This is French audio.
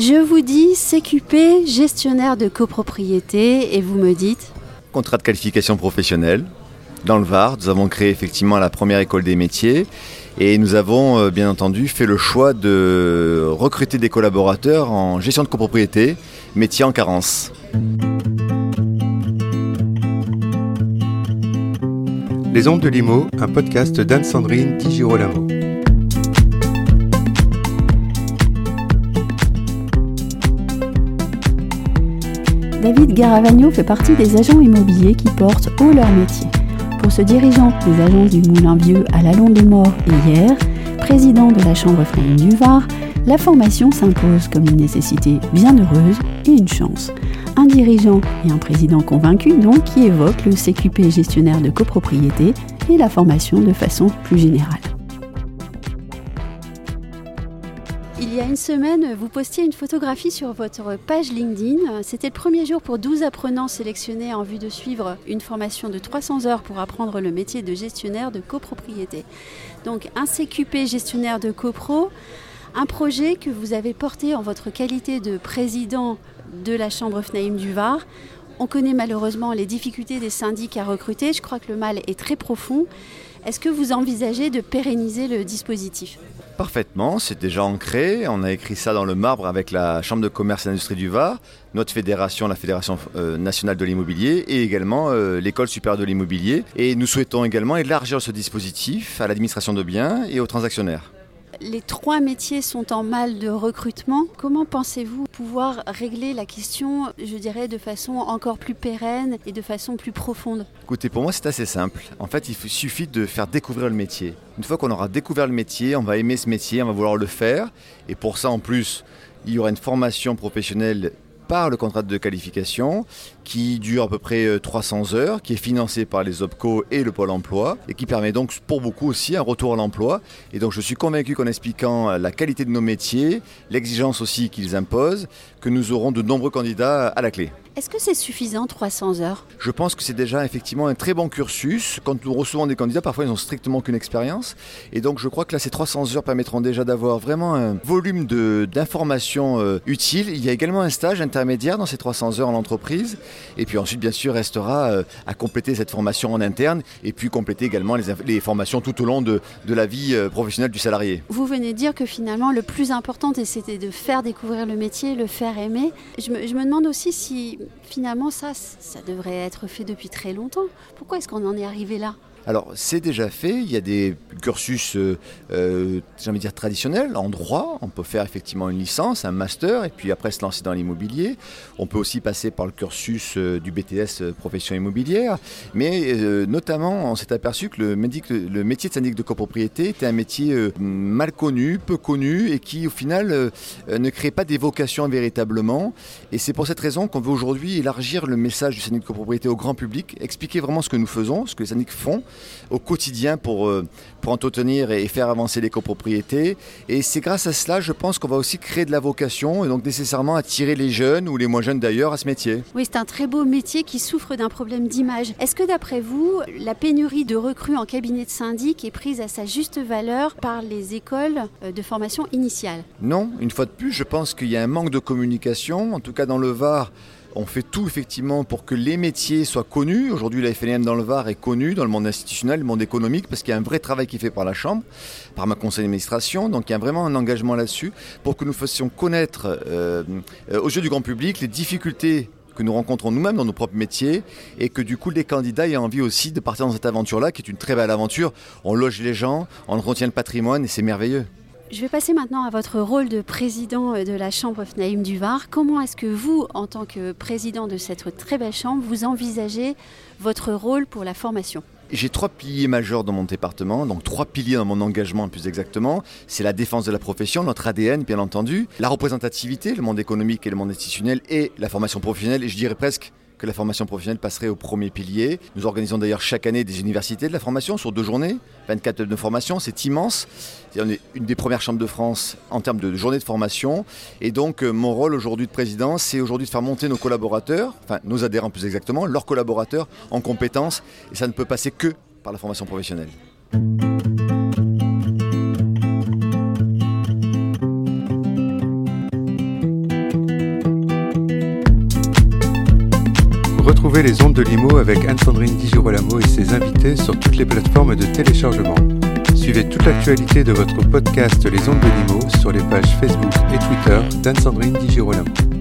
Je vous dis CQP, gestionnaire de copropriété, et vous me dites Contrat de qualification professionnelle. Dans le Var, nous avons créé effectivement la première école des métiers et nous avons euh, bien entendu fait le choix de recruter des collaborateurs en gestion de copropriété, métier en carence. Les Ondes de Limo, un podcast d'Anne-Sandrine Di Girolamo. David Garavagno fait partie des agents immobiliers qui portent haut leur métier. Pour ce dirigeant des agences du Moulin Vieux à la Londe des et hier, président de la Chambre féminine du Var, la formation s'impose comme une nécessité bien heureuse et une chance. Un dirigeant et un président convaincu donc qui évoquent le CQP gestionnaire de copropriété et la formation de façon plus générale. Y a une semaine, vous postiez une photographie sur votre page LinkedIn. C'était le premier jour pour 12 apprenants sélectionnés en vue de suivre une formation de 300 heures pour apprendre le métier de gestionnaire de copropriété. Donc un CQP gestionnaire de copro, un projet que vous avez porté en votre qualité de président de la Chambre FNAIM du Var. On connaît malheureusement les difficultés des syndics à recruter. Je crois que le mal est très profond. Est-ce que vous envisagez de pérenniser le dispositif Parfaitement, c'est déjà ancré. On a écrit ça dans le marbre avec la Chambre de commerce et d'industrie du Var, notre fédération, la Fédération euh, nationale de l'immobilier, et également euh, l'École supérieure de l'immobilier. Et nous souhaitons également élargir ce dispositif à l'administration de biens et aux transactionnaires les trois métiers sont en mal de recrutement. Comment pensez-vous pouvoir régler la question, je dirais, de façon encore plus pérenne et de façon plus profonde? Écoutez, pour moi, c'est assez simple. En fait, il suffit de faire découvrir le métier. Une fois qu'on aura découvert le métier, on va aimer ce métier, on va vouloir le faire. Et pour ça, en plus, il y aura une formation professionnelle par le contrat de qualification qui dure à peu près 300 euh, heures, qui est financé par les OPCO et le Pôle emploi et qui permet donc pour beaucoup aussi un retour à l'emploi. Et donc je suis convaincu qu'en expliquant la qualité de nos métiers, l'exigence aussi qu'ils imposent, que nous aurons de nombreux candidats à la clé. Est-ce que c'est suffisant 300 heures? Je pense que c'est déjà effectivement un très bon cursus. Quand nous recevons des candidats, parfois ils n'ont strictement qu'une expérience. Et donc je crois que là, ces 300 heures permettront déjà d'avoir vraiment un volume d'informations euh, utiles. Il y a également un stage intermédiaire dans ces 300 heures en entreprise. Et puis ensuite, bien sûr, restera euh, à compléter cette formation en interne et puis compléter également les, formations tout au long de, la vie euh, professionnelle du salarié. Vous venez de dire que finalement, le plus important, c'était de faire découvrir le métier, le faire aimer. Je me, je me demande aussi si finalement ça, ça devrait être fait depuis très longtemps. Pourquoi est-ce qu'on en est arrivé là? Alors, c'est déjà fait. Il y a des cursus, euh, euh, j'ai envie dire, traditionnels en droit. On peut faire effectivement une licence, un master, et puis après se lancer dans l'immobilier. On peut aussi passer par le cursus euh, du BTS profession immobilière. Mais notamment, on s'est aperçu que le, le, métier de syndic de copropriété était un métier mal connu, peu connu, et qui au final ne crée pas des vocations véritablement. Et c'est pour cette raison qu'on veut aujourd'hui élargir le message du syndic de copropriété au grand public, expliquer vraiment ce que nous faisons, ce que les syndics font au quotidien pour, euh, pour entretenir et faire avancer les copropriétés. Et c'est grâce à cela, je pense qu'on va aussi créer de la vocation et donc nécessairement attirer les jeunes ou les moins jeunes d'ailleurs à ce métier. Oui, c'est un très beau métier qui souffre d'un problème d'image. Est-ce que d'après vous, la pénurie de recrues en cabinet de syndic est prise à sa juste valeur par les écoles euh, de formation initiale? Non, une fois de plus, je pense qu'il y a un manque de communication, en tout cas dans le Var. On fait tout effectivement pour que les métiers soient connus. Aujourd'hui, la FNM dans le Var est connue dans le monde institutionnel, le monde économique, parce qu'il y a un vrai travail qui est fait par la Chambre, par ma conseil d'administration. Donc il y a vraiment un engagement là-dessus pour que nous fassions connaître euh, aux yeux du grand public les difficultés que nous rencontrons nous-mêmes dans nos propres métiers et que du coup les candidats aient envie aussi de partir dans cette aventure-là qui est une très belle aventure. On loge les gens, on retient le patrimoine et c'est merveilleux. Je vais passer maintenant à votre rôle de président de la Chambre FNAIM du Var. Comment est-ce que vous, en tant que président de cette très belle chambre, vous envisagez votre rôle pour la formation? J'ai trois piliers majeurs dans mon département, donc trois piliers dans mon engagement plus exactement. C'est la défense de la profession, notre ADN bien entendu, la représentativité, le monde économique et le monde institutionnel et la formation professionnelle et je dirais presque que la formation professionnelle passerait au premier pilier. Nous organisons d'ailleurs chaque année des universités de la formation sur deux journées, 24 heures de formation, c'est immense. On est une des premières chambres de France en termes de journées de formation. Et donc euh, mon rôle aujourd'hui de président, c'est aujourd'hui de faire monter nos collaborateurs, enfin nos adhérents plus exactement, leurs collaborateurs en compétences. Et ça ne peut passer que par la formation professionnelle. Retrouvez les ondes de Limo avec Anne-Sandrine Di Girolamo et ses invités sur toutes les plateformes de téléchargement. Suivez toute l'actualité de votre podcast Les ondes de Limo sur les pages Facebook et Twitter d'Anne-Sandrine Di Girolamo.